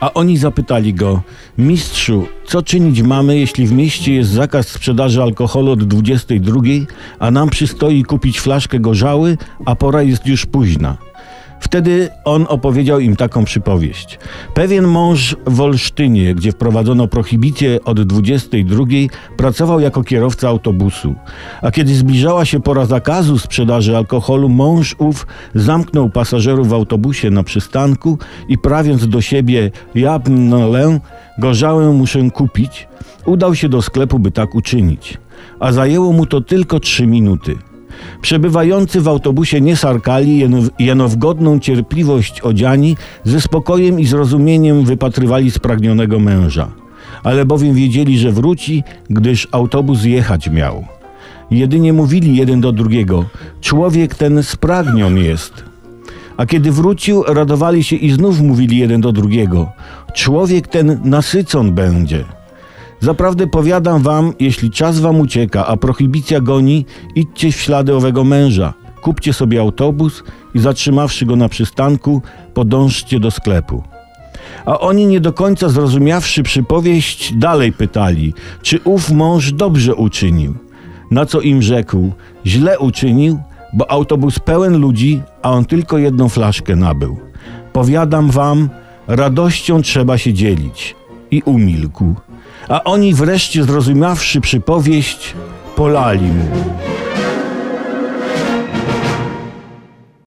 A oni zapytali go, mistrzu, co czynić mamy, jeśli w mieście jest zakaz sprzedaży alkoholu od 22, a nam przystoi kupić flaszkę gorzały, a pora jest już późna. Wtedy on opowiedział im taką przypowieść. Pewien mąż w Olsztynie, gdzie wprowadzono prohibicję od 22, pracował jako kierowca autobusu. A kiedy zbliżała się pora zakazu sprzedaży alkoholu, mąż ów zamknął pasażerów w autobusie na przystanku i prawiąc do siebie ja lę, gorzałę muszę kupić, udał się do sklepu, by tak uczynić. A zajęło mu to tylko trzy minuty. Przebywający w autobusie nie sarkali, jeno, w godną cierpliwość odziani, ze spokojem i zrozumieniem wypatrywali spragnionego męża. Ale bowiem wiedzieli, że wróci, gdyż autobus jechać miał. Jedynie mówili jeden do drugiego: Człowiek ten spragnion jest. A kiedy wrócił, radowali się i znów mówili jeden do drugiego: Człowiek ten nasycon będzie. Zaprawdę powiadam wam, jeśli czas wam ucieka, a prohibicja goni, idźcie w ślady owego męża. Kupcie sobie autobus i zatrzymawszy go na przystanku, podążcie do sklepu. A oni nie do końca zrozumiawszy przypowieść, dalej pytali, czy ów mąż dobrze uczynił. Na co im rzekł, źle uczynił, bo autobus pełen ludzi, a on tylko jedną flaszkę nabył. Powiadam wam, radością trzeba się dzielić. I umilkł. A oni wreszcie zrozumiawszy przypowieść, polali mu.